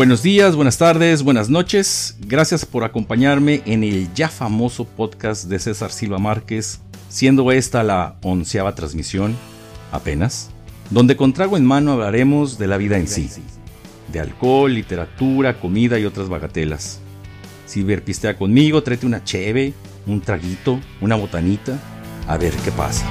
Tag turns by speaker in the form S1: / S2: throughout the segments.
S1: Buenos días, buenas tardes, buenas noches. Gracias por acompañarme en el ya famoso podcast de César Silva Márquez, siendo esta la onceava transmisión, apenas, donde con trago en mano hablaremos de la vida en sí, de alcohol, literatura, comida y otras bagatelas. Si pistea conmigo, tráete una cheve, un traguito, una botanita, a ver qué pasa.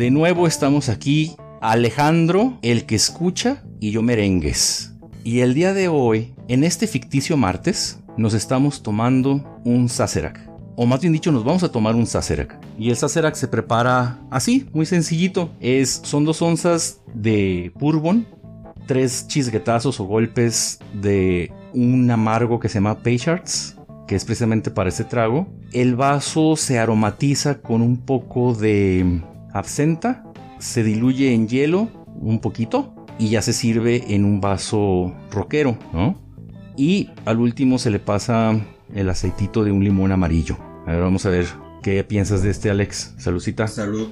S1: De nuevo estamos aquí, Alejandro, el que escucha, y yo merengues. Y el día de hoy, en este ficticio martes, nos estamos tomando un Sacerac. O más bien dicho, nos vamos a tomar un Sacerac. Y el Sacerac se prepara así, muy sencillito. Es, son dos onzas de bourbon, tres chisguetazos o golpes de un amargo que se llama Paychards, que es precisamente para ese trago. El vaso se aromatiza con un poco de absenta, se diluye en hielo un poquito y ya se sirve en un vaso roquero, ¿no? Y al último se le pasa el aceitito de un limón amarillo. A ver, vamos a ver qué piensas de este, Alex. Saludcita.
S2: Salud.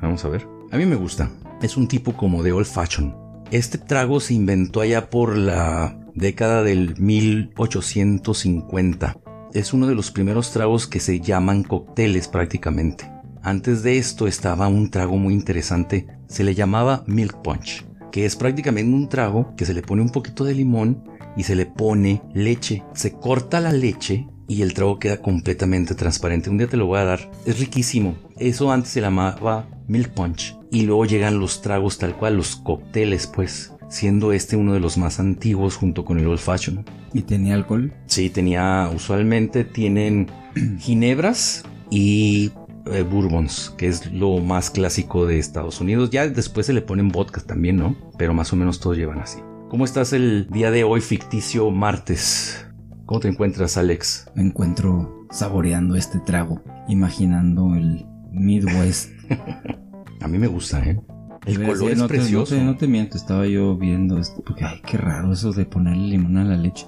S1: Vamos a ver. A mí me gusta. Es un tipo como de old fashion. Este trago se inventó allá por la década del 1850. Es uno de los primeros tragos que se llaman cócteles prácticamente. Antes de esto estaba un trago muy interesante, se le llamaba Milk Punch, que es prácticamente un trago que se le pone un poquito de limón y se le pone leche. Se corta la leche y el trago queda completamente transparente. Un día te lo voy a dar. Es riquísimo. Eso antes se llamaba Milk Punch. Y luego llegan los tragos tal cual, los cócteles pues. Siendo este uno de los más antiguos junto con el Old Fashion.
S2: ¿Y tenía alcohol?
S1: Sí, tenía, usualmente tienen ginebras y eh, bourbons, que es lo más clásico de Estados Unidos. Ya después se le ponen vodka también, ¿no? Pero más o menos todos llevan así. ¿Cómo estás el día de hoy, ficticio martes? ¿Cómo te encuentras, Alex?
S2: Me encuentro saboreando este trago, imaginando el Midwest.
S1: A mí me gusta, ¿eh?
S2: El color es precioso. no, te, miento, estaba yo viendo esto, porque ay, qué raro eso de ponerle limón a la leche.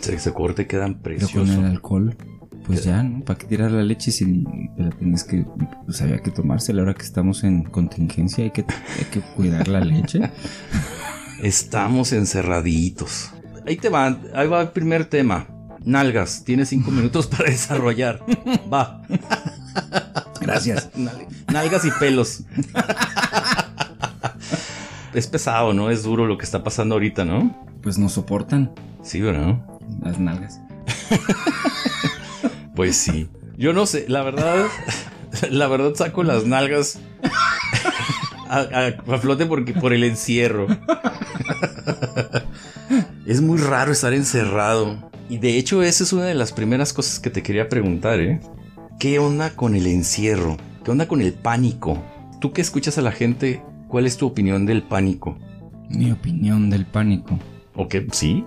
S1: Se, se corte quedan preciosos.
S2: Pero con el alcohol pues ya, ¿no? ¿Para qué tirar la leche si la tienes que, pues había que tomársela ahora que estamos en contingencia, hay que, hay que cuidar la leche?
S1: Estamos encerraditos. Ahí te va, ahí va el primer tema. Nalgas, tienes cinco minutos para desarrollar. Va.
S2: Gracias.
S1: Nalgas y pelos. Es pesado, ¿no? Es duro lo que está pasando ahorita, ¿no?
S2: Pues nos soportan.
S1: Sí, ¿verdad?
S2: Las nalgas.
S1: Pues sí. Yo no sé, la verdad, la verdad saco las nalgas a, flote porque, por el encierro. Es muy raro estar encerrado. Y de hecho, esa es una de las primeras cosas que te quería preguntar, ¿eh? ¿Qué onda con el encierro? ¿Qué onda con el pánico? Tú que escuchas a la gente, ¿cuál es tu opinión del pánico?
S2: Mi opinión del pánico.
S1: ¿O qué? ¿Sí?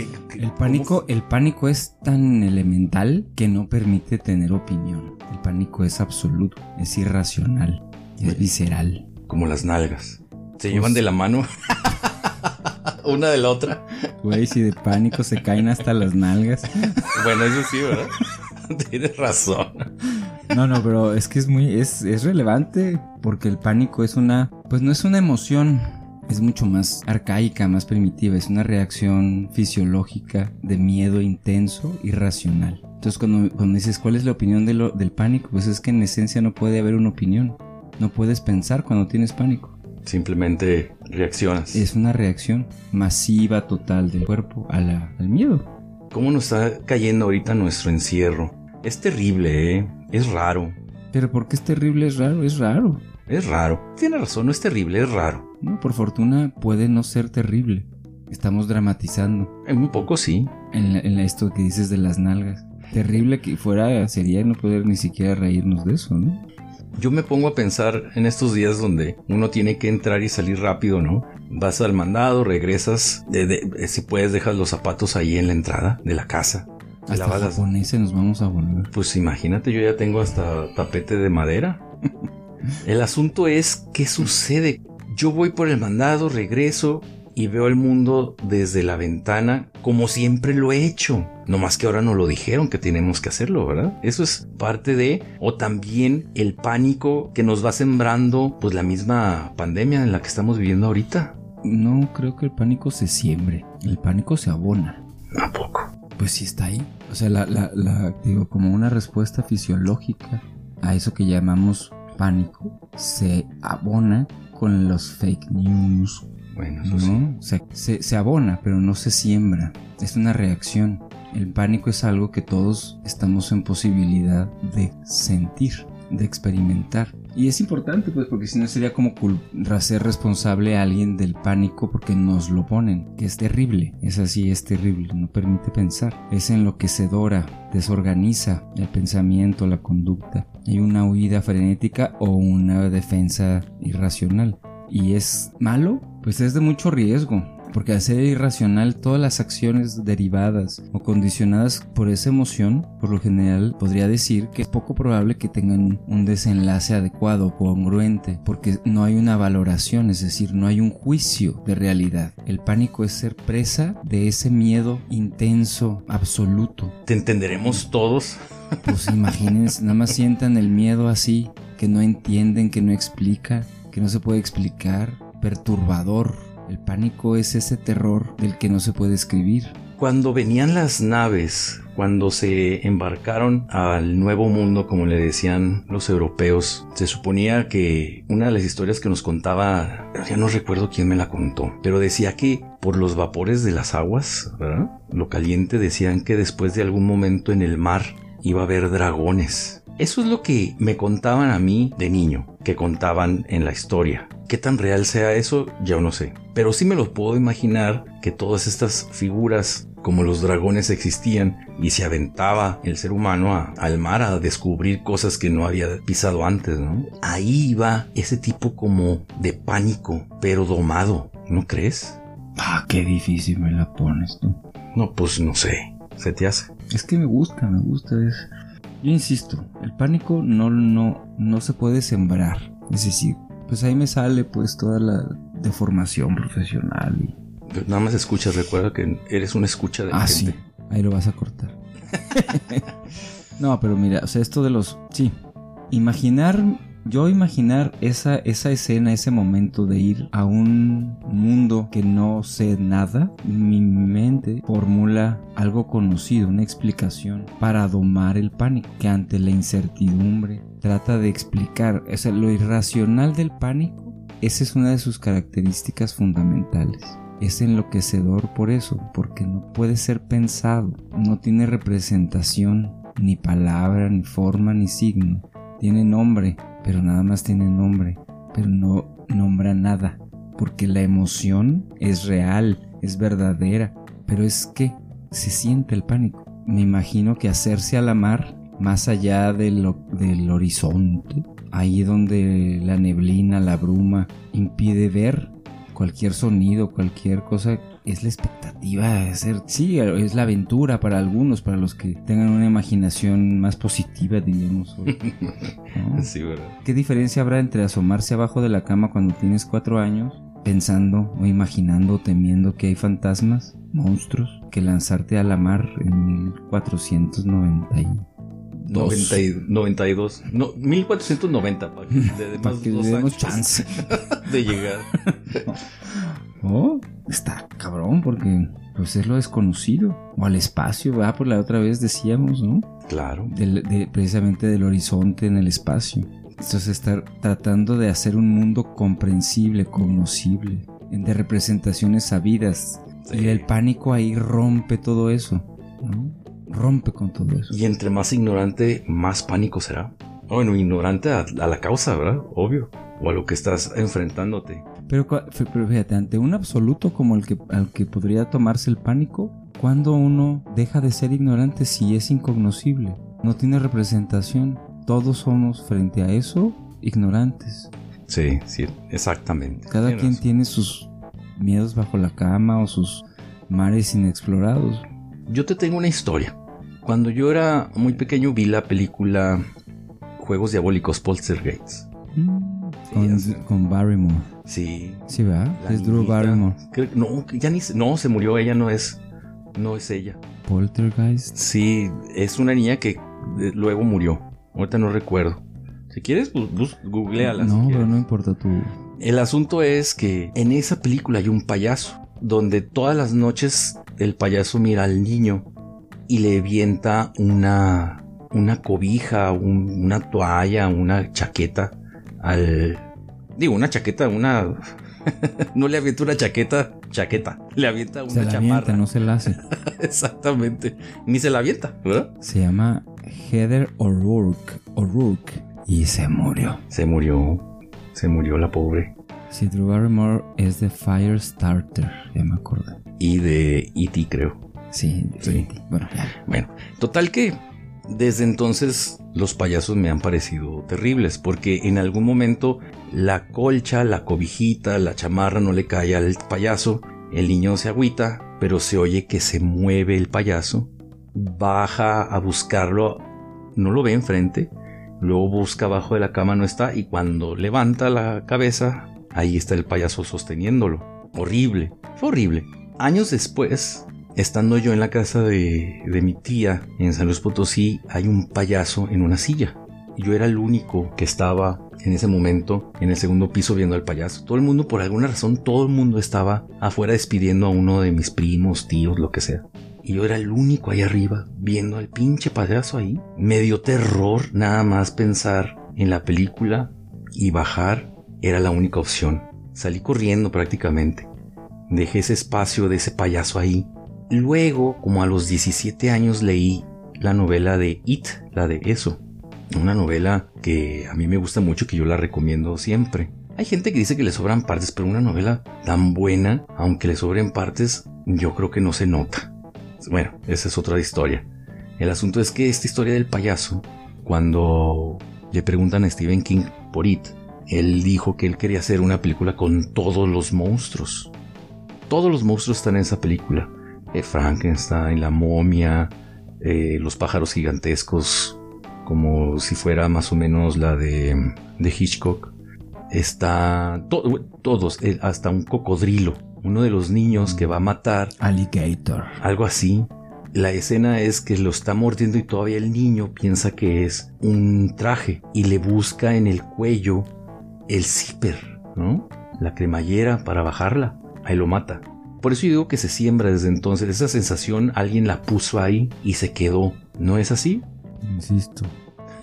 S2: El pánico, el pánico es tan elemental que no permite tener opinión. El pánico es absoluto, es irracional, es visceral.
S1: Como las nalgas. Se llevan pues de la mano. Una de la otra.
S2: Güey, si de pánico se caen hasta las nalgas.
S1: Bueno, eso sí, ¿verdad? Tienes razón.
S2: No, no, pero es que es muy, es, es relevante porque el pánico es una, pues no es una emoción, es mucho más arcaica, más primitiva, es una reacción fisiológica de miedo intenso y racional. Entonces cuando, cuando dices cuál es la opinión de lo, del pánico, pues es que en esencia no puede haber una opinión. No puedes pensar cuando tienes pánico.
S1: Simplemente reaccionas.
S2: Es una reacción masiva total del cuerpo a la, al miedo.
S1: ¿Cómo nos está cayendo ahorita nuestro encierro? Es terrible, ¿eh? Es raro.
S2: Pero ¿por qué es terrible? Es raro, es raro.
S1: Es raro. Tiene razón, no es terrible, es raro.
S2: No, por fortuna puede no ser terrible. Estamos dramatizando.
S1: En un poco sí.
S2: En, esto que dices de las nalgas. Terrible que fuera sería no poder ni siquiera reírnos de eso, ¿no?
S1: Yo me pongo a pensar en estos días donde uno tiene que entrar y salir rápido, ¿no? Vas al mandado, regresas, si puedes dejas los zapatos ahí en la entrada de la casa.
S2: Hasta japoneses nos vamos a volver.
S1: Pues imagínate, yo ya tengo hasta tapete de madera. El asunto es qué sucede. Yo voy por el mandado, regreso y veo el mundo desde la ventana como siempre lo he hecho. No más que ahora no lo dijeron que tenemos que hacerlo, ¿verdad? Eso es parte de, o también el pánico que nos va sembrando, pues la misma pandemia en la que estamos viviendo ahorita.
S2: No creo que el pánico se siembre, el pánico se abona.
S1: ¿A poco?
S2: Pues sí está ahí. O sea, la, la, la, digo, como una respuesta fisiológica a eso que llamamos pánico, se abona con los fake news.
S1: Bueno, eso
S2: ¿no?
S1: sí.
S2: O sea, se, se abona, pero no se siembra. Es una reacción. El pánico es algo que todos estamos en posibilidad de sentir, de experimentar. Y es importante, pues, porque si no sería como hacer responsable a alguien del pánico porque nos lo ponen, que es terrible. Es así, es terrible, no permite pensar. Es enloquecedora, desorganiza el pensamiento, la conducta. Hay una huida frenética o una defensa irracional. ¿Y es malo? Pues es de mucho riesgo. Porque al ser irracional, todas las acciones derivadas o condicionadas por esa emoción, por lo general, podría decir que es poco probable que tengan un desenlace adecuado, congruente, porque no hay una valoración, es decir, no hay un juicio de realidad. El pánico es ser presa de ese miedo intenso, absoluto.
S1: ¿Te entenderemos todos?
S2: Pues imagínense, nada más sientan el miedo así, que no entienden, que no explica, que no se puede explicar, perturbador. El pánico es ese terror del que no se puede escribir.
S1: Cuando venían las naves, cuando se embarcaron al nuevo mundo, como le decían los europeos, se suponía que una de las historias que nos contaba, ya no recuerdo quién me la contó, pero decía que por los vapores de las aguas, ¿verdad? Lo caliente decían que después de algún momento en el mar iba a haber dragones. Eso es lo que me contaban a mí de niño, que contaban en la historia. ¿Qué tan real sea eso? Ya no sé. Pero sí me lo puedo imaginar que todas estas figuras como los dragones existían y se aventaba el ser humano a- al mar a descubrir cosas que no había pisado antes, ¿no? Ahí iba ese tipo como de pánico, pero domado, ¿no crees?
S2: Ah, qué difícil me la pones tú.
S1: No, pues no sé, se te hace.
S2: Es que me gusta, me gusta. Es... Yo insisto, el pánico no, no, no se puede sembrar. Es decir, pues ahí me sale pues toda la deformación profesional y
S1: Pero Nada más escuchas, recuerda que eres una escucha de la
S2: Ah,
S1: gente.
S2: sí. Ahí lo vas a cortar. no, pero mira, o sea, esto de los... Sí. Imaginar... Yo imaginar esa, esa escena, ese momento de ir a un mundo que no sé nada, mi mente formula algo conocido, una explicación para domar el pánico, que ante la incertidumbre trata de explicar. O lo irracional del pánico, esa es una de sus características fundamentales. Es enloquecedor por eso, porque no puede ser pensado, no tiene representación, ni palabra, ni forma, ni signo. Tiene nombre, pero nada más tiene nombre, pero no nombra nada, porque la emoción es real, es verdadera, pero es que se siente el pánico. Me imagino que hacerse a la mar, más allá de del horizonte, ahí donde la neblina, la bruma, impide ver cualquier sonido, cualquier cosa, es la expectativa de hacer. Sí, es la aventura para algunos, para los que tengan una imaginación más positiva, diríamos. hoy, ¿no?
S1: Sí, ¿verdad?
S2: ¿Qué diferencia habrá entre asomarse abajo de la cama cuando tienes cuatro años, pensando o imaginando o temiendo que hay fantasmas, monstruos, que lanzarte a la mar en 1490? y-
S1: 90 y- 92. No, 1490, para que le demos
S2: Para que
S1: dos años
S2: chance.
S1: de llegar.
S2: Oh, está cabrón porque pues es lo desconocido. O al espacio, va por la otra vez decíamos, ¿no?
S1: Claro.
S2: Del- de- precisamente del horizonte en el espacio. Entonces estar tratando de hacer un mundo comprensible, conocible, de representaciones sabidas.
S1: Sí.
S2: Y el pánico ahí rompe todo eso, ¿no? Rompe con todo eso.
S1: Y entre más ignorante, más pánico será. Bueno, ignorante a, a la causa, ¿verdad? Obvio. O a lo que estás enfrentándote.
S2: Pero, fíjate, ante un absoluto como el que, al que podría tomarse el pánico, ¿cuándo uno deja de ser ignorante si es incognoscible? No tiene representación. Todos somos frente a eso ignorantes.
S1: Sí, sí, exactamente.
S2: Cada quien
S1: razón.
S2: tiene sus miedos bajo la cama o sus mares inexplorados.
S1: Yo te tengo una historia. Cuando yo era muy pequeño vi la película Juegos Diabólicos Poltergeist.
S2: Mm, Con, con Barrymore.
S1: Sí.
S2: Sí, ¿verdad?
S1: la
S2: Es Drew. Barrymore.
S1: Creo- no, ya ni se- no, se murió, ella no es. No es ella.
S2: Poltergeist.
S1: Sí, es una niña que eh, luego murió. Ahorita no recuerdo. Si quieres, pues bus- googleala.
S2: No, pero no importa tu.
S1: El asunto es que en esa película hay un payaso, donde todas las noches el payaso mira al niño y le avienta una, una cobija, un- una toalla, una chaqueta al... Digo, una chaqueta, una... no le avienta una chaqueta, chaqueta. Le avienta una
S2: Se la
S1: chamarra.
S2: avienta, no se la hace.
S1: Exactamente. Ni se la avienta, ¿verdad?
S2: Se llama Heather O'Rourke. O'Rourke. Y se murió.
S1: Se murió. Se murió la pobre.
S2: Sí, Drew Barrymore es de Firestarter. Ya me acordé.
S1: Y de E.T. creo.
S2: Sí,
S1: Sí.
S2: Bueno, ya.
S1: Bueno, total que desde entonces los payasos me han parecido terribles porque en algún momento la colcha, la cobijita, la chamarra no le cae al payaso, el niño se agüita, pero se oye que se mueve el payaso, baja a buscarlo, no lo ve enfrente, luego busca abajo de la cama, no está, y cuando levanta la cabeza, ahí está el payaso sosteniéndolo. Horrible, fue horrible. Años después, Estando yo en la casa de, mi tía en San Luis Potosí, hay un payaso en una silla. Yo era el único que estaba en ese momento en el segundo piso viendo al payaso. Todo el mundo, por alguna razón, todo el mundo estaba afuera despidiendo a uno de mis primos, tíos, lo que sea. Y yo era el único ahí arriba viendo al pinche payaso ahí. Me dio terror nada más pensar en la película y bajar era la única opción. Salí corriendo prácticamente. Dejé ese espacio de ese payaso ahí Luego, como a los 17 años, leí la novela de It, la de eso. Una novela que a mí me gusta mucho, que yo la recomiendo siempre. Hay gente que dice que le sobran partes, pero una novela tan buena, aunque le sobren partes, yo creo que no se nota. Bueno, esa es otra historia. El asunto es que esta historia del payaso, cuando le preguntan a Stephen King por It, él dijo que él quería hacer una película con todos los monstruos. Todos los monstruos están en esa película. Eh, Frankenstein, la momia, eh, los pájaros gigantescos, como si fuera más o menos la de, de Hitchcock. Está to- todos, eh, hasta un cocodrilo, uno de los niños que va a matar,
S2: Alligator.
S1: algo así. La escena es que lo está mordiendo y todavía el niño piensa que es un traje y le busca en el cuello el zipper, ¿no? La cremallera para bajarla. Ahí lo mata. Por eso yo digo que se siembra desde entonces. Esa sensación alguien la puso ahí y se quedó. ¿No es así?
S2: Insisto.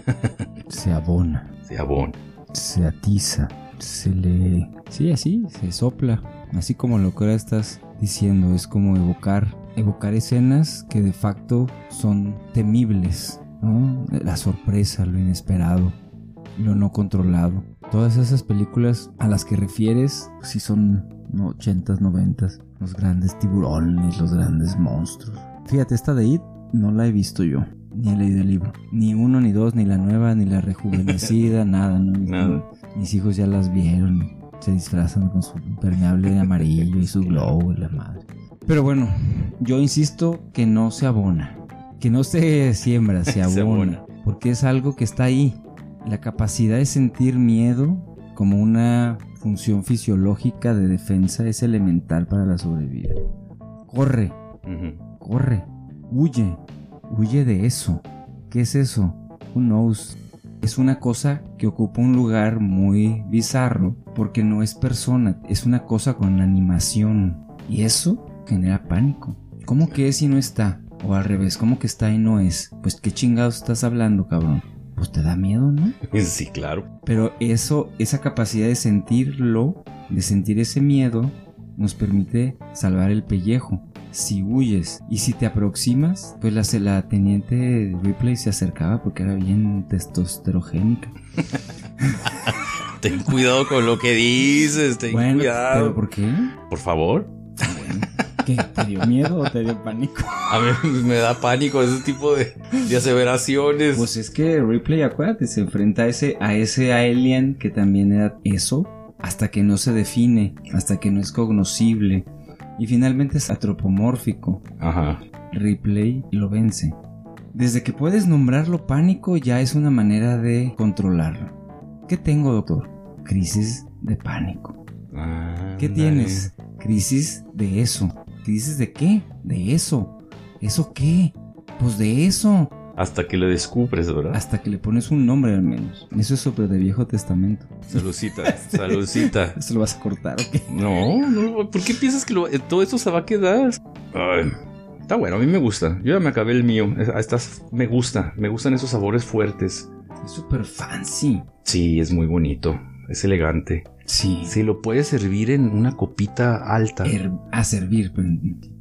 S2: se abona.
S1: Se abona.
S2: Se atiza. Se le. Sí, así, se sopla. Así como lo que ahora estás diciendo. Es como evocar. Evocar escenas que de facto son temibles. ¿no? La sorpresa, lo inesperado. Lo no controlado. Todas esas películas a las que refieres, si son 80s, 90s. Los grandes tiburones, los grandes monstruos. Fíjate, esta de It no la he visto yo. Ni he leído el libro. Ni uno, ni dos, ni la nueva, ni la rejuvenecida, nada, ¿no?
S1: Nada.
S2: Mis hijos ya las vieron. Se disfrazan con su impermeable amarillo y su globo y la madre. Pero bueno, yo insisto que no se abona. Que no se siembra, se abona.
S1: Se abona.
S2: Porque es algo que está ahí. La capacidad de sentir miedo como una función fisiológica de defensa es elemental para la sobrevida. Corre, corre, huye, huye de eso. ¿Qué es eso? Who knows? Es una cosa que ocupa un lugar muy bizarro porque no es persona, es una cosa con animación. Y eso genera pánico. ¿Cómo que es y no está? O al revés, ¿cómo que está y no es? Pues qué chingados estás hablando, cabrón. Pues te da miedo, ¿no?
S1: Sí, claro.
S2: Pero eso, esa capacidad de sentirlo, de sentir ese miedo, nos permite salvar el pellejo. Si huyes y si te aproximas, pues la, la teniente Ripley se acercaba porque era bien testosterogénica.
S1: Ten cuidado con lo que dices. Ten
S2: bueno,
S1: cuidado.
S2: ¿pero por qué?
S1: Por favor.
S2: ¿Qué? ¿Te dio miedo o te dio pánico?
S1: A mí me da pánico ese tipo de, de aseveraciones.
S2: Pues es que Ripley, acuérdate, se enfrenta a ese, a ese alien que también era eso, hasta que no se define, hasta que no es cognoscible. Y finalmente es antropomórfico.
S1: Ajá.
S2: Ripley lo vence. Desde que puedes nombrarlo pánico ya es una manera de controlarlo. ¿Qué tengo, doctor? crisis de pánico.
S1: Ah,
S2: ¿Qué tienes? Crisis de eso. ¿Crisis de qué? De eso. ¿Eso qué? Pues de eso.
S1: Hasta que lo descubres, ¿verdad?
S2: Hasta que le pones un nombre al menos. Eso es súper de Viejo Testamento.
S1: Salucita, salucita.
S2: ¿Eso lo vas a cortar o qué?
S1: No, no, ¿por qué piensas que lo- eh, todo esto se va a quedar? Ay, está bueno, a mí me gusta. Yo ya me acabé el mío. Es- Estas me gusta, me gustan esos sabores fuertes.
S2: Es súper fancy.
S1: Sí, es muy bonito, es elegante.
S2: Sí.
S1: Si lo puedes servir en una copita alta.
S2: Her- a servir. pero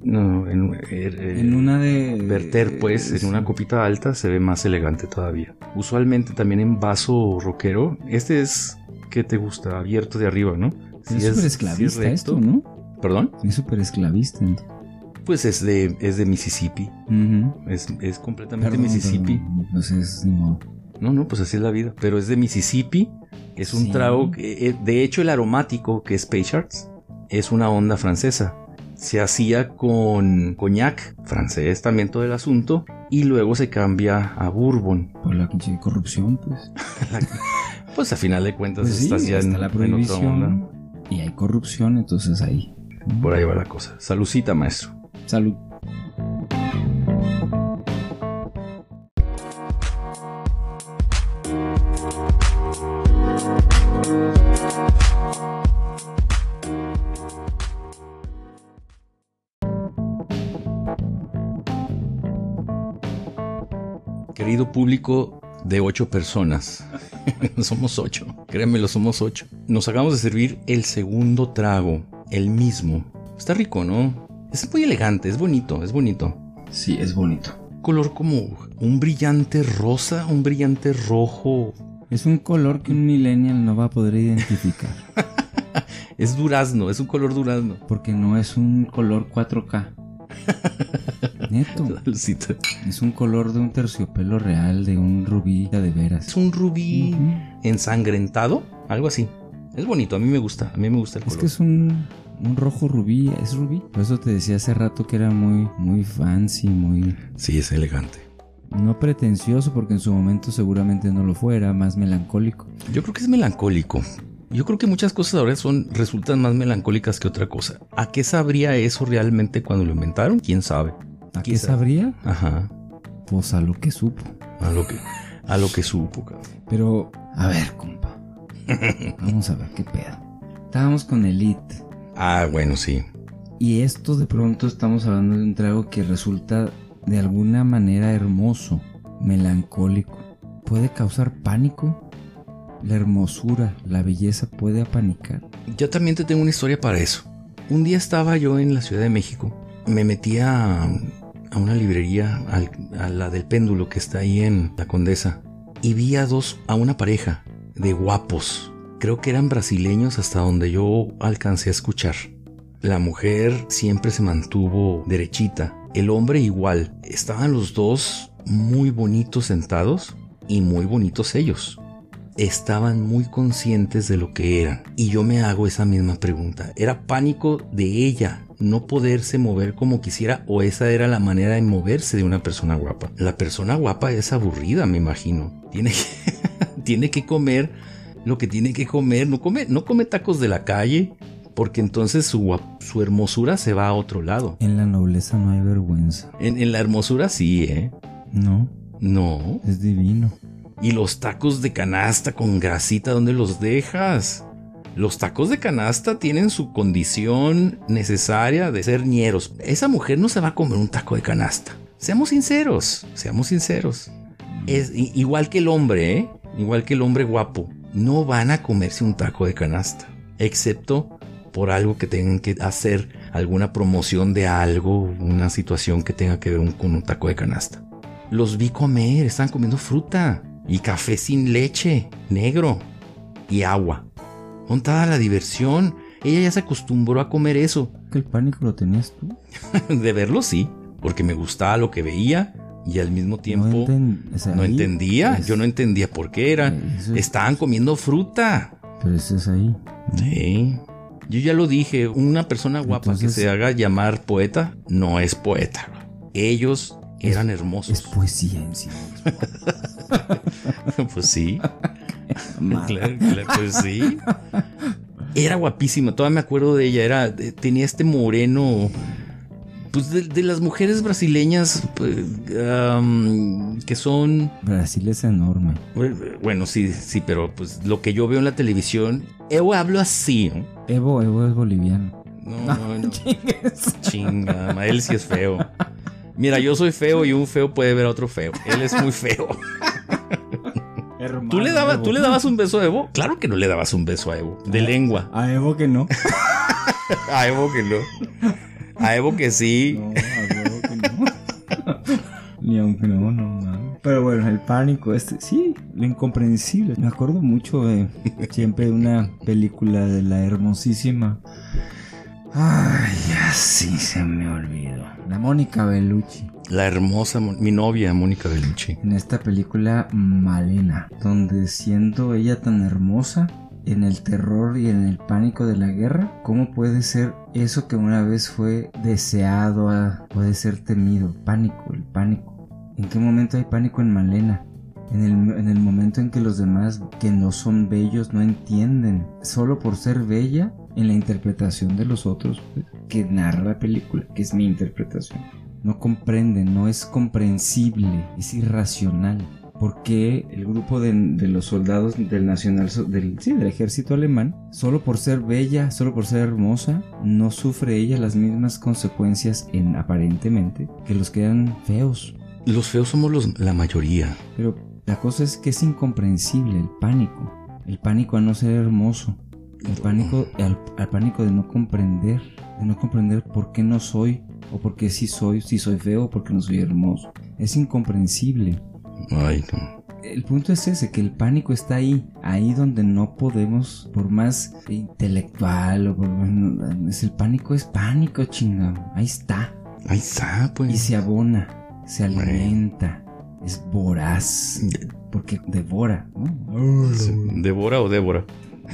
S1: No, en, er- eh,
S2: en una de...
S1: verter, pues, en una copita alta se ve más elegante todavía. Usualmente también en vaso roquero. Este es que te gusta, abierto de arriba, ¿no? Si
S2: es súper esclavista esto, ¿no?
S1: ¿Perdón?
S2: Es súper esclavista. ¿no?
S1: Pues es de, es de Mississippi. Es, es completamente
S2: Perdón,
S1: Mississippi.
S2: perdón. Pues es ni modo.
S1: No, no, pues así es la vida. Pero es de Mississippi. Es un
S2: Sí.
S1: trago. que- eh, de hecho, el aromático que es Peychards es una onda francesa. Se hacía con coñac francés también todo el asunto. Y luego se cambia a bourbon.
S2: Por la corrupción, pues.
S1: Pues a final de cuentas
S2: Pues sí,
S1: estás ya en,
S2: está la
S1: en otra onda.
S2: prohibición. Y hay corrupción, entonces ahí.
S1: Por ahí va la cosa. Salucita, maestro.
S2: Salud.
S1: Público de ocho personas. somos ocho. Créanmelo, somos ocho. Nos acabamos de servir el segundo trago. El mismo. Está rico, ¿no? Es muy elegante, es bonito, es bonito.
S2: Sí, es bonito.
S1: Color como un brillante rosa, un brillante rojo.
S2: Es un color que un millennial no va a poder identificar.
S1: Es durazno, es un color durazno.
S2: Porque no es un color 4K. Neto. Es un color de un terciopelo real, de un rubí de veras.
S1: Es un rubí ensangrentado, algo así. Es bonito, a mí me gusta, a mí me gusta el
S2: Es que es un, un rojo rubí, es rubí. Por eso te decía hace rato que era muy, muy fancy, muy
S1: Sí, es elegante.
S2: no pretencioso, porque en su momento seguramente no lo fuera, más melancólico.
S1: Yo creo que es melancólico. Yo creo que muchas cosas ahora son resultan más melancólicas que otra cosa. ¿A qué sabría eso realmente cuando lo inventaron? ¿Quién sabe?
S2: ¿A qué sabría?
S1: Ajá.
S2: Pues a lo que supo.
S1: A lo que a lo que supo, cabrón.
S2: Pero, a ver, compa. Vamos a ver qué pedo. Estábamos con Elite.
S1: Ah, bueno, sí.
S2: Y esto de pronto estamos hablando de un trago que resulta de alguna manera hermoso, melancólico. ¿Puede causar pánico? La hermosura, la belleza puede apanicar.
S1: Yo también te tengo una historia para eso. Un día estaba yo en la Ciudad de México. Me metí a, a una librería, a la del péndulo que está ahí en la Condesa. Y vi a dos, a una pareja de guapos. Creo que eran brasileños hasta donde yo alcancé a escuchar. La mujer siempre se mantuvo derechita. El hombre igual. Estaban los dos muy bonitos sentados y muy bonitos ellos estaban muy conscientes de lo que eran. Y yo me hago esa misma pregunta. ¿Era pánico de ella no poderse mover como quisiera o esa era la manera de moverse de una persona guapa? La persona guapa es aburrida, me imagino. Tiene que, tiene que comer lo que tiene que comer. No come, no come tacos de la calle porque entonces su, su hermosura se va a otro lado.
S2: En la nobleza no hay vergüenza.
S1: En, en la hermosura sí, ¿eh?
S2: No,
S1: No.
S2: es divino.
S1: Y los tacos de canasta con grasita, ¿dónde los dejas? Los tacos de canasta tienen su condición necesaria de ser ñeros. Esa mujer no se va a comer un taco de canasta. Seamos sinceros, seamos sinceros. Es igual que el hombre, ¿eh? Igual que el hombre guapo. No van a comerse un taco de canasta. Excepto por algo que tengan que hacer, alguna promoción de algo, una situación que tenga que ver con un taco de canasta. Los vi comer, están comiendo fruta y café sin leche, negro y agua. Montada la diversión. Ella ya se acostumbró a comer eso.
S2: ¿Que el pánico lo tenías tú?
S1: De verlo sí, porque me gustaba lo que veía y al mismo tiempo no,
S2: enten- o sea, ahí
S1: entendía.
S2: es-
S1: Yo no entendía por qué era.
S2: Eso es-
S1: Estaban comiendo fruta.
S2: Pero eso es ahí.
S1: Sí. Yo ya lo dije, una persona guapa
S2: Entonces-
S1: que se haga llamar poeta no es poeta. Ellos eran hermosos.
S2: Es poesía en sí.
S1: pues sí. claro, claro, pues sí. Era guapísima, todavía me acuerdo de ella. Era, tenía este moreno. Pues de, las mujeres brasileñas pues, que son.
S2: Brasil es enorme.
S1: Bueno, sí, sí, pero pues lo que yo veo en la televisión, Evo hablo así, ¿no?
S2: Evo, Evo es boliviano.
S1: No, no, no. Chinga, él sí es feo. Mira, yo soy feo y un feo puede ver a otro feo. Él es muy feo. ¿Tú le, dabas, ¿Tú le dabas un beso a Evo? Claro que no le dabas un beso a Evo. De lengua.
S2: A Evo que no.
S1: a Evo que no. A Evo que sí. No, a Evo que
S2: no. Ni aunque no, no, no. Pero bueno, el pánico, este, sí, lo incomprensible. Me acuerdo mucho de siempre de una película de la hermosísima Ay, así se me olvidó. La Mónica Bellucci.
S1: La hermosa, mi novia Mónica Bellucci.
S2: En esta película Malena, donde siendo ella tan hermosa, en el terror y en el pánico de la guerra, ¿cómo puede ser eso que una vez fue deseado, puede ser temido? Pánico, el pánico. ¿En qué momento hay pánico en Malena? En el, en el, momento en que los demás que no son bellos no entienden. Solo por ser bella en la interpretación de los otros pues, que narra la película, que es mi interpretación. No comprende, no es comprensible, es irracional. Porque el grupo de, los soldados del nacional del, sí, del ejército alemán, solo por ser bella, solo por ser hermosa, no sufre ella las mismas consecuencias en aparentemente que los que eran feos.
S1: Los feos somos los, la mayoría.
S2: Pero la cosa es que es incomprensible el pánico. El pánico a no ser hermoso. El pánico, al, pánico de no comprender, de no comprender por qué no soy, o por qué sí soy, si soy feo, o por qué no soy hermoso. Es incomprensible.
S1: Ay,
S2: El punto es ese, que el pánico está ahí, ahí donde no podemos, por más intelectual o por más, el pánico es pánico, chingado, ahí está.
S1: Ahí está, pues.
S2: Y se abona, se alimenta, es voraz, porque devora,
S1: ¿Devora o devora?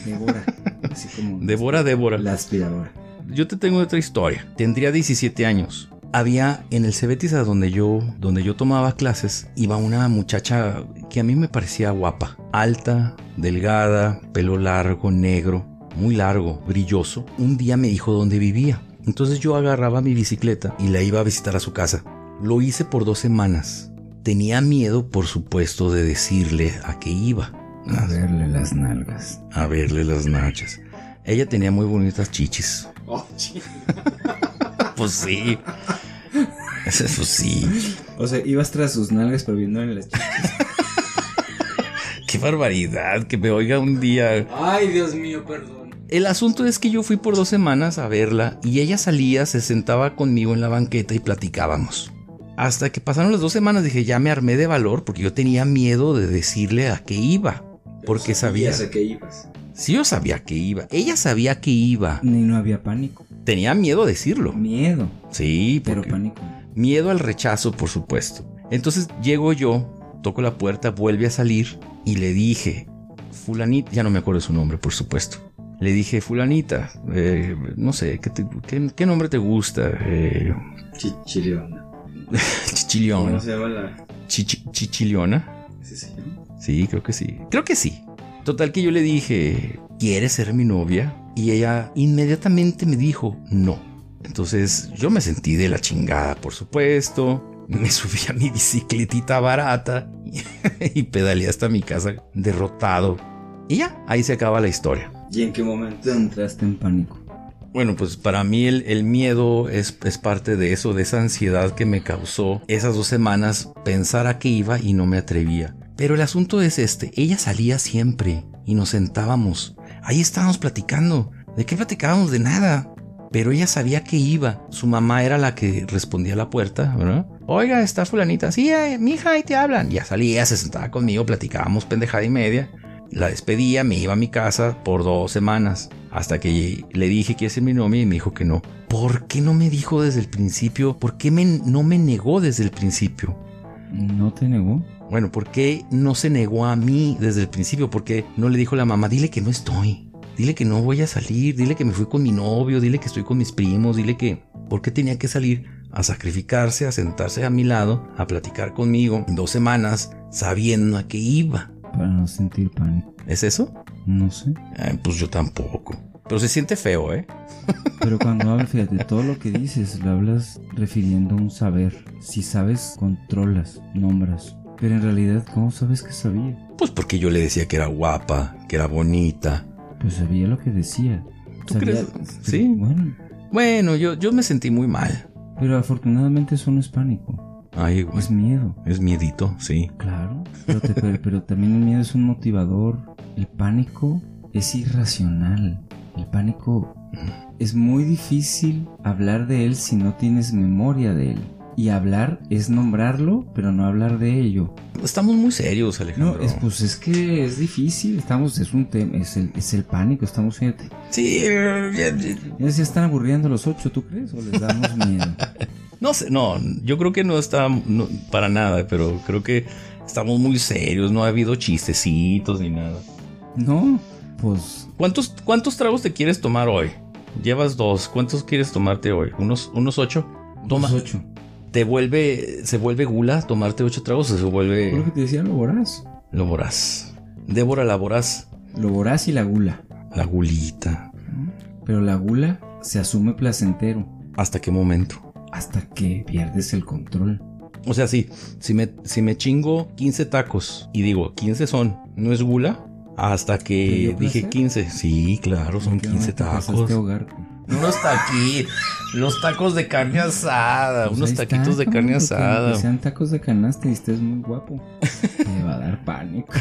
S2: Devora. Así como.
S1: Devora, Débora.
S2: La aspiradora.
S1: Yo te tengo otra historia. Tendría 17 años. Había en el Cebetis donde yo, donde yo tomaba clases, iba una muchacha que a mí me parecía guapa. Alta, delgada, pelo largo, negro, muy largo, brilloso. Un día me dijo dónde vivía. Entonces yo agarraba mi bicicleta y la iba a visitar a su casa. Lo hice por dos semanas. Tenía miedo, por supuesto, de decirle a qué iba.
S2: A verle las nalgas.
S1: A verle las nachas. Ella tenía muy bonitas chichis. Oh, pues sí. Eso sí.
S2: O sea, ibas tras sus nalgas pero viendo las chichis.
S1: Qué barbaridad que me oiga un día.
S2: Ay, Dios mío, perdón.
S1: El asunto es que yo fui por dos semanas a verla y ella salía, se sentaba conmigo en la banqueta y platicábamos. Hasta que pasaron las dos semanas dije, ya me armé de valor porque yo tenía miedo de decirle a qué iba. Porque sabía.
S2: a que ibas.
S1: Sí, yo sabía que iba. Ella sabía que iba.
S2: Ni no había pánico.
S1: Tenía miedo a decirlo.
S2: Miedo.
S1: Sí,
S2: pero pánico.
S1: Miedo al rechazo, por supuesto. Entonces llego yo, toco la puerta, vuelve a salir y le dije, fulanita, ya no me acuerdo su nombre, por supuesto. Le dije, fulanita, eh, no sé, ¿qué, nombre te gusta? Eh,
S2: Chichiliona.
S1: Chichiliona.
S2: ¿Cómo se llama la?
S1: Chichiliona.
S2: Sí, sí.
S1: Sí, creo que sí. Creo que sí. Total que yo le dije, ¿quieres ser mi novia? Y ella inmediatamente me dijo, no. Entonces yo me sentí de la chingada, por supuesto. Me subí a mi bicicletita barata y pedaleé hasta mi casa derrotado. Y ya, ahí se acaba la historia.
S2: ¿Y en qué momento entraste en pánico?
S1: Bueno, pues para mí el, miedo es, es, parte de eso, de esa ansiedad que me causó esas dos semanas pensar a qué iba y no me atrevía. Pero el asunto es este, ella salía siempre y nos sentábamos. Ahí estábamos platicando. ¿De qué platicábamos? De nada. Pero ella sabía que iba. Su mamá era la que respondía a la puerta, ¿verdad? Oiga, está fulanita. Sí, eh, mi hija, ahí te hablan. Ya salía, se sentaba conmigo, platicábamos pendejada y media. La despedía, me iba a mi casa por dos semanas. Hasta que le dije que es mi novia y me dijo que no. ¿Por qué no me dijo desde el principio? ¿Por qué no me negó desde el principio?
S2: ¿No te negó?
S1: Bueno, ¿por qué no se negó a mí desde el principio? ¿Por qué no le dijo a la mamá, dile que no estoy? Dile que no voy a salir, dile que me fui con mi novio, dile que estoy con mis primos, dile que... ¿Por qué tenía que salir a sacrificarse, a sentarse a mi lado, a platicar conmigo dos semanas, sabiendo a qué iba?
S2: para no sentir pánico.
S1: ¿Es eso?
S2: No sé.
S1: Pues yo tampoco. Pero se siente feo, ¿eh?
S2: Pero cuando hablas, fíjate, todo lo que dices lo hablas refiriendo a un saber. Si sabes, controlas, nombras. Pero en realidad, ¿cómo sabes que sabía?
S1: Pues porque yo le decía que era guapa, que era bonita.
S2: Pues sabía lo que decía.
S1: ¿Tú
S2: Sabía-
S1: crees? Sí.
S2: Bueno,
S1: Bueno, yo, yo me sentí muy mal.
S2: pero afortunadamente eso no es pánico.
S1: Ay, güey.
S2: Es miedo.
S1: Es miedito, sí.
S2: Claro. Pero, te- pero- pero también el miedo es un motivador. El pánico es irracional. El pánico es muy difícil hablar de él si no tienes memoria de él. Y hablar es nombrarlo, pero no hablar de ello.
S1: Estamos muy serios, Alejandro.
S2: No, es, pues es que es difícil. Estamos, es un tema, es el, es el pánico. Estamos, fíjate.
S1: Sí, eh,
S2: Ya se están aburriendo los ocho, ¿tú crees? ¿O les damos miedo?
S1: no sé, no, yo creo que no está no, para nada, pero creo que estamos muy serios, no ha habido chistecitos ni nada.
S2: No, pues
S1: ¿Cuántos, cuántos tragos te quieres tomar hoy? Llevas dos, ¿cuántos quieres tomarte hoy? ¿Unos, unos ocho? Toma.
S2: los ocho.
S1: ¿Te vuelve, se vuelve gula tomarte ocho tragos o se
S2: Por lo
S1: vuelve
S2: que te decía, lo voraz.
S1: lo voraz? Débora la voraz,
S2: Lo voraz y la gula.
S1: la gulita.
S2: Pero la gula se asume placentero
S1: ¿Hasta qué momento?
S2: hasta que pierdes el control.
S1: O sea, sí, si me, si me chingo 15 tacos y digo 15 son, ¿no es gula? Hasta
S2: ¿Te
S1: que dije
S2: placer?
S1: 15. Sí, claro, son
S2: ¿En qué
S1: 15
S2: momento pasaste
S1: tacos. Unos taquitos, los tacos de carne asada,
S2: Pues
S1: unos
S2: está,
S1: taquitos de carne asada.
S2: aunque sean tacos de canasta y estés muy guapo. Te va a dar pánico.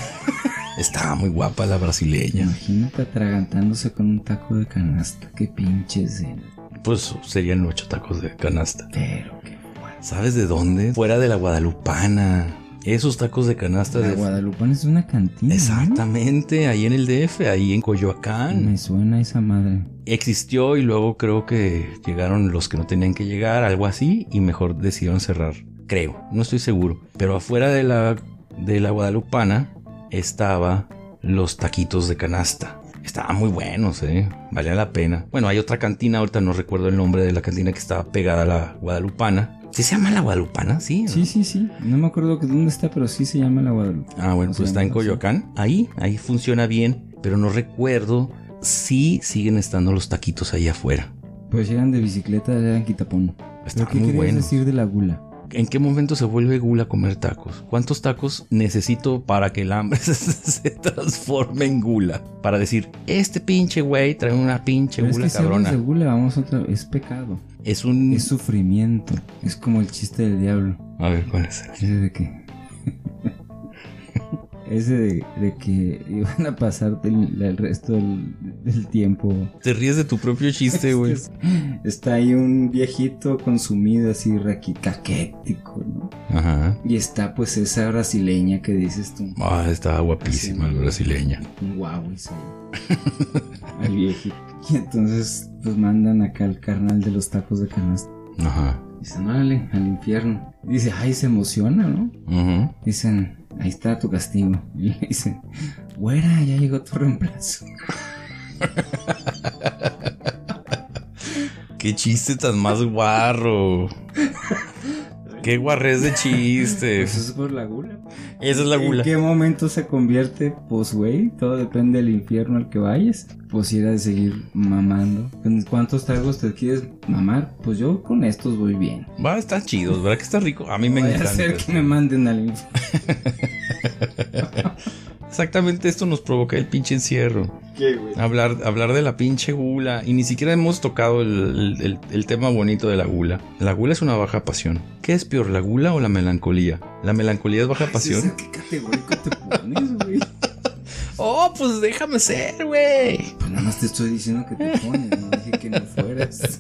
S1: Estaba muy guapa la brasileña.
S2: Imagínate atragantándose con un taco de canasta. Qué pinche escena.
S1: Pues serían ocho tacos de canasta.
S2: Pero qué fuerte.
S1: ¿Sabes de dónde? Fuera de la Guadalupana. Esos tacos de canasta
S2: La
S1: de...
S2: Guadalupana es una cantina. ¿no?
S1: Exactamente, ahí en el DF, ahí en Coyoacán.
S2: Me suena esa madre.
S1: Existió y luego creo que llegaron los que no tenían que llegar, algo así, y mejor decidieron cerrar. Creo, no estoy seguro. Pero afuera de la, de la Guadalupana estaba los taquitos de canasta. Estaban muy buenos, eh. Valía la pena. Bueno, hay otra cantina, ahorita no recuerdo el nombre de la cantina que estaba pegada a la Guadalupana. ¿Sí se llama la Guadalupana? Sí.
S2: Sí, sí, sí. No me acuerdo que dónde está, pero sí se llama la Guadalupe.
S1: Ah, bueno,
S2: ¿Cómo se
S1: pues está en? Coyoacán. Ahí, ahí funciona bien, pero no recuerdo si siguen estando los taquitos ahí afuera.
S2: Pues llegan de bicicleta, llegan quitapón.
S1: Está
S2: ¿Pero qué
S1: muy bueno.
S2: decir de la gula?
S1: ¿En qué momento se vuelve gula comer tacos? ¿Cuántos tacos necesito para que el hambre se transforme en gula? Para decir, este pinche güey trae una pinche
S2: Pero es
S1: gula
S2: que si hablas
S1: cabrona.
S2: de gula, vamos a otra... Es pecado.
S1: Es un...
S2: Es sufrimiento. Es como el chiste del diablo.
S1: A ver, ¿cuál es?
S2: Ese de que... Ese de, de que iban a pasar el, el resto del, del tiempo.
S1: Te ríes de tu propio chiste, güey.
S2: Es- Está ahí un viejito consumido así raqui- caquético, ¿no?
S1: Ajá.
S2: Y está pues esa brasileña que dices tú.
S1: Ah, estaba guapísima la brasileña.
S2: Un guau sale. Al viejito. Y entonces pues mandan acá al carnal de los tacos de canasta.
S1: Ajá.
S2: Dicen, órale, al infierno. Dice, ay, se emociona, ¿no?
S1: Ujú.
S2: Dicen, ahí está tu castigo. Y le dicen, güera, ya llegó tu reemplazo.
S1: Qué chiste tan más guarro. Qué guarrez de
S2: Pues
S1: chistes.
S2: eso es por la gula.
S1: Esa es la
S2: ¿En
S1: gula.
S2: qué momento se convierte? Pues, güey, todo depende del infierno al que vayas. Pues ir a seguir mamando. ¿Con ¿Cuántos tragos te quieres mamar? Pues yo con estos voy bien.
S1: Va, está chido, ¿verdad que está rico? A mí me
S2: Voy a
S1: encanta.
S2: hacer que me manden al infierno.
S1: Exactamente esto nos provoca el pinche encierro.
S2: ¿Qué, güey?
S1: Hablar, hablar de la pinche gula. Y ni siquiera hemos tocado el, el- el tema bonito de la gula. La gula es una baja pasión. ¿Qué es peor, la gula o la melancolía? ¿La melancolía es baja pasión?
S2: ¿Qué categórico te pones, güey?
S1: Oh, pues déjame ser, güey.
S2: Pues nada más te estoy diciendo que te pones, no dije que no fueras.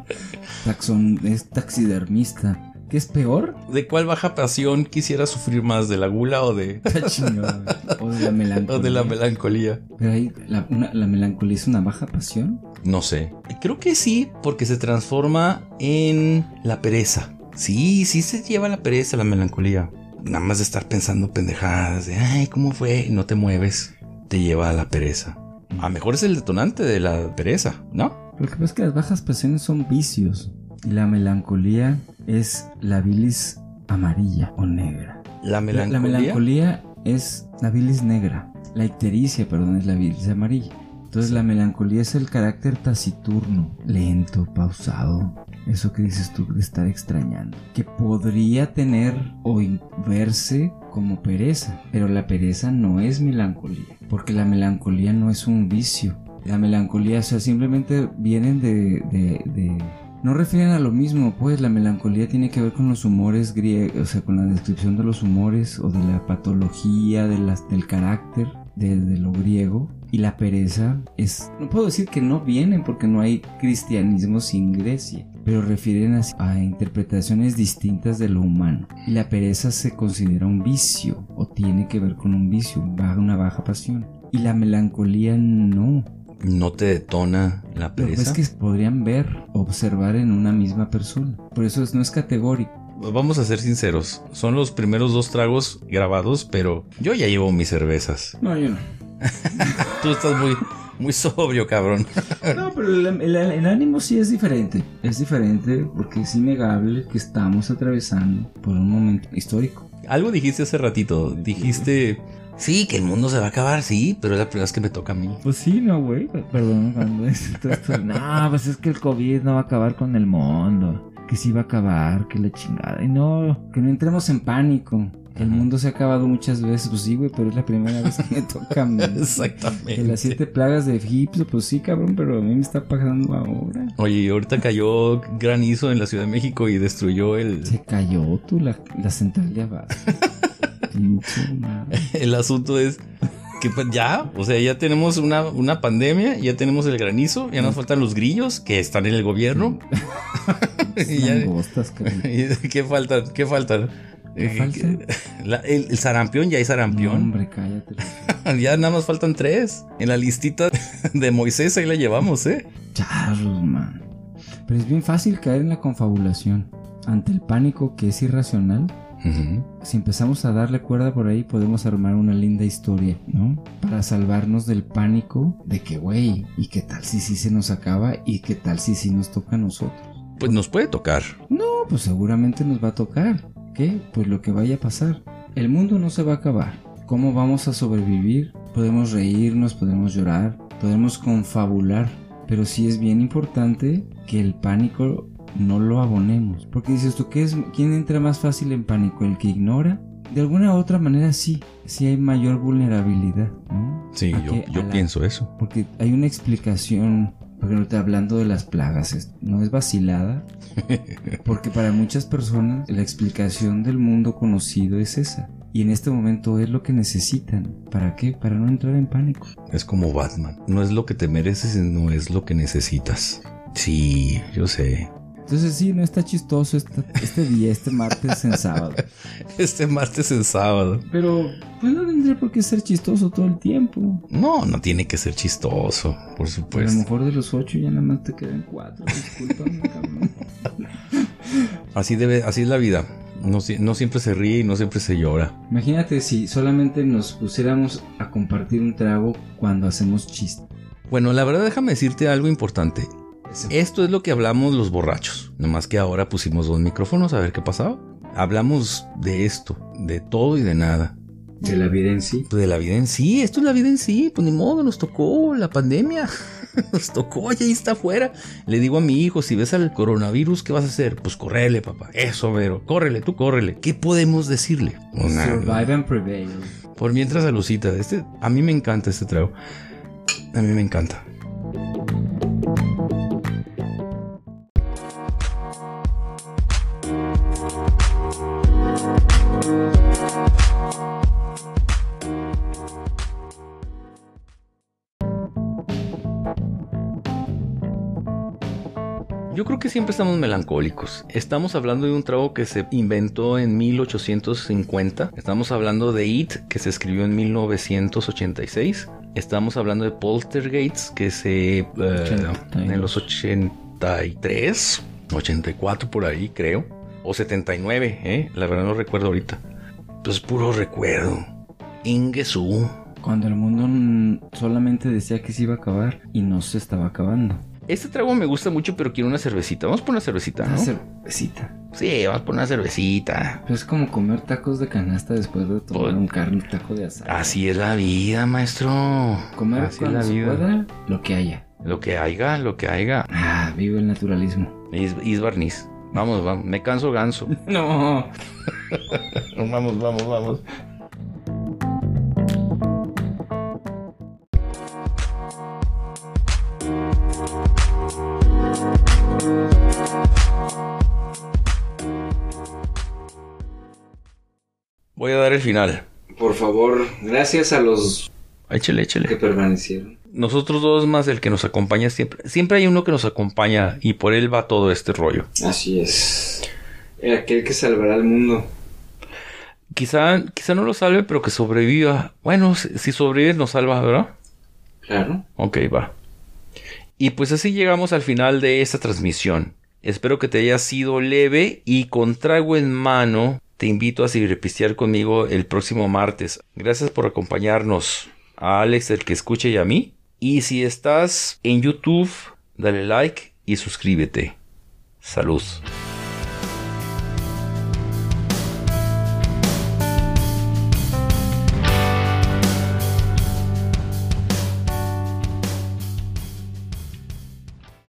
S2: Taxon es taxidermista. ¿Qué es peor?
S1: ¿De cuál baja pasión quisiera sufrir más? ¿De la gula o de.
S2: O de la melancolía.
S1: o de la melancolía?
S2: Pero ahí, la, una- la melancolía es una baja pasión.
S1: No sé. Creo que sí, porque se transforma en la pereza. Sí, sí se lleva la pereza, la melancolía. Nada más de estar pensando pendejadas, de ay, ¿cómo fue? Y no te mueves, te lleva a la pereza. A lo mejor es el detonante de la pereza, ¿no?
S2: Lo que pasa es que las bajas pasiones son vicios. Y la melancolía es la bilis amarilla o negra.
S1: La
S2: La-
S1: melancolía.
S2: La, melancolía es la bilis negra. La ictericia, perdón, es la bilis amarilla. Entonces la melancolía es el carácter taciturno, lento, pausado. Eso que dices tú de estar extrañando. Que podría tener o verse como pereza. Pero la pereza no es melancolía. Porque la melancolía no es un vicio. La melancolía, o sea, simplemente vienen de, de no refieren a lo mismo, pues la melancolía tiene que ver con los humores griegos, o sea, con la descripción de los humores o de la patología de las, del carácter de, lo griego. Y la pereza es, no puedo decir que no vienen porque no hay cristianismo sin Grecia, pero refieren a, interpretaciones distintas de lo humano. Y la pereza se considera un vicio o tiene que ver con un vicio, una baja pasión. Y la melancolía no,
S1: no te detona la pereza.
S2: es que podrían ver, observar en una misma persona. Por eso no es categórico.
S1: Vamos a ser sinceros, son los primeros dos tragos grabados, pero yo ya llevo mis cervezas.
S2: No, yo no.
S1: Tú estás muy, muy sobrio, cabrón.
S2: no, pero el, ánimo sí es diferente. Es diferente porque es innegable que estamos atravesando por un momento histórico.
S1: Algo dijiste hace ratito, dijiste Sí, que el mundo se va a acabar, sí, pero es la primera vez que me toca a mí.
S2: Pues sí, no, güey. Perdón, cuando esto, No, pues es que el COVID no va a acabar con el mundo. Que sí va a acabar, que la chingada. Y no, que no entremos en pánico. El mundo se ha acabado muchas veces, pues sí, güey, pero es la primera vez que me toca a mí.
S1: Exactamente.
S2: Que las siete plagas de Egipto, pues sí, cabrón, pero a mí me está pasando ahora.
S1: Oye, ahorita cayó granizo en la Ciudad de México y destruyó el.
S2: Se cayó tú, la, la central de abajo.
S1: el asunto es que pues, ya, o sea, ya tenemos una, una pandemia, ya tenemos el granizo, ya nos faltan los grillos que están en el gobierno. ¿Qué falta? ¿Qué falta?
S2: Eh,
S1: el, sarampión ya hay sarampión.
S2: hombre, cállate.
S1: ya nada más faltan tres. En la listita de Moisés ahí la llevamos, ¿eh?
S2: Charros, man. Pero es bien fácil caer en la confabulación. Ante el pánico que es irracional, si empezamos a darle cuerda por ahí, podemos armar una linda historia, ¿no? Para salvarnos del pánico de que, güey, ¿y qué tal si sí se nos acaba? ¿Y qué tal si sí nos toca a nosotros?
S1: Pues nos puede tocar.
S2: No, pues seguramente nos va a tocar. ¿Qué? Pues lo que vaya a pasar. El mundo no se va a acabar. ¿Cómo vamos a sobrevivir? Podemos reírnos, podemos llorar, podemos confabular, pero sí es bien importante que el pánico no lo abonemos. Porque dices tú, ¿qué es, ¿quién entra más fácil en pánico? ¿El que ignora? De alguna u otra manera sí, sí hay mayor vulnerabilidad.
S1: Sí, yo, pienso eso.
S2: Porque hay una explicación, porque no te hablando de las plagas, no es vacilada. porque para muchas personas la explicación del mundo conocido es esa. Y en este momento es lo que necesitan. ¿Para qué? Para no entrar en pánico.
S1: Es como Batman. No es lo que te mereces, no es lo que necesitas. Sí, yo sé.
S2: Entonces sí, no está chistoso este, día, este martes en sábado.
S1: Este martes en sábado.
S2: Pero pues no tendría por qué ser chistoso todo el tiempo.
S1: No, no tiene que ser chistoso, por supuesto.
S2: a lo mejor de los ocho ya nada más te quedan cuatro. Discúlpame, cabrón.
S1: Así debe, así es la vida. No, no, siempre se ríe y no siempre se llora.
S2: Imagínate si solamente nos pusiéramos a compartir un trago cuando hacemos chistes.
S1: Bueno, la verdad déjame decirte algo importante. Esto es lo que hablamos los borrachos. Nomás que ahora pusimos dos micrófonos a ver qué pasaba. Hablamos de esto, de todo y de nada.
S2: ¿De la vida en sí?
S1: Pues de la vida en sí, esto es la vida en sí. Pues ni modo, nos tocó la pandemia. nos tocó, y ahí está afuera. Le digo a mi hijo, si ves al coronavirus, ¿qué vas a hacer? Pues correle, papá. Eso, pero córrele, tú córrele. ¿Qué podemos decirle?
S2: Survive and prevail.
S1: Por mientras, Lucita, este, a mí me encanta este trago. A mí me encanta. Que siempre estamos melancólicos. Estamos hablando de un trago que se inventó en 1850. Estamos hablando de It, que se escribió en 1986. Estamos hablando de Poltergeist, que se... Eh, en los 83, 84 por ahí, creo. O 79, ¿eh? La verdad no recuerdo ahorita. Pues puro recuerdo. Ingesu.
S2: Cuando el mundo solamente decía que se iba a acabar y no se estaba acabando.
S1: Este trago me gusta mucho, pero quiero una cervecita. Vamos por una cervecita,
S2: Una
S1: ¿no?
S2: cervecita.
S1: Sí, vamos por una cervecita.
S2: Pero es como comer tacos de canasta después de tomar
S1: Pues-
S2: un carne, un taco de asado.
S1: Así es la vida, maestro.
S2: Comer
S1: Así es
S2: cuando
S1: la
S2: se
S1: vida.
S2: pueda, lo que haya.
S1: Lo que haya, lo que haya.
S2: Ah, vive el naturalismo.
S1: Is, is barniz. Vamos, vamos. Me canso ganso.
S2: No.
S1: vamos, vamos, vamos. Dar el final.
S2: Por favor, gracias a los
S1: Échale, échale.
S2: que permanecieron.
S1: Nosotros dos más el que nos acompaña siempre. Siempre hay uno que nos acompaña y por él va todo este rollo.
S2: Así es. Aquel que salvará al mundo.
S1: Quizá, quizá no lo salve, pero que sobreviva. Bueno, si, si sobrevive nos salva, ¿verdad?
S2: Claro.
S1: Ok, va. Y pues así llegamos al final de esta transmisión. Espero que te haya sido leve y con trago en mano te invito a ciberpistear conmigo el próximo martes. Gracias por acompañarnos. A Alex, el que escuche y a mí. Y si estás en YouTube, dale like y suscríbete. Salud.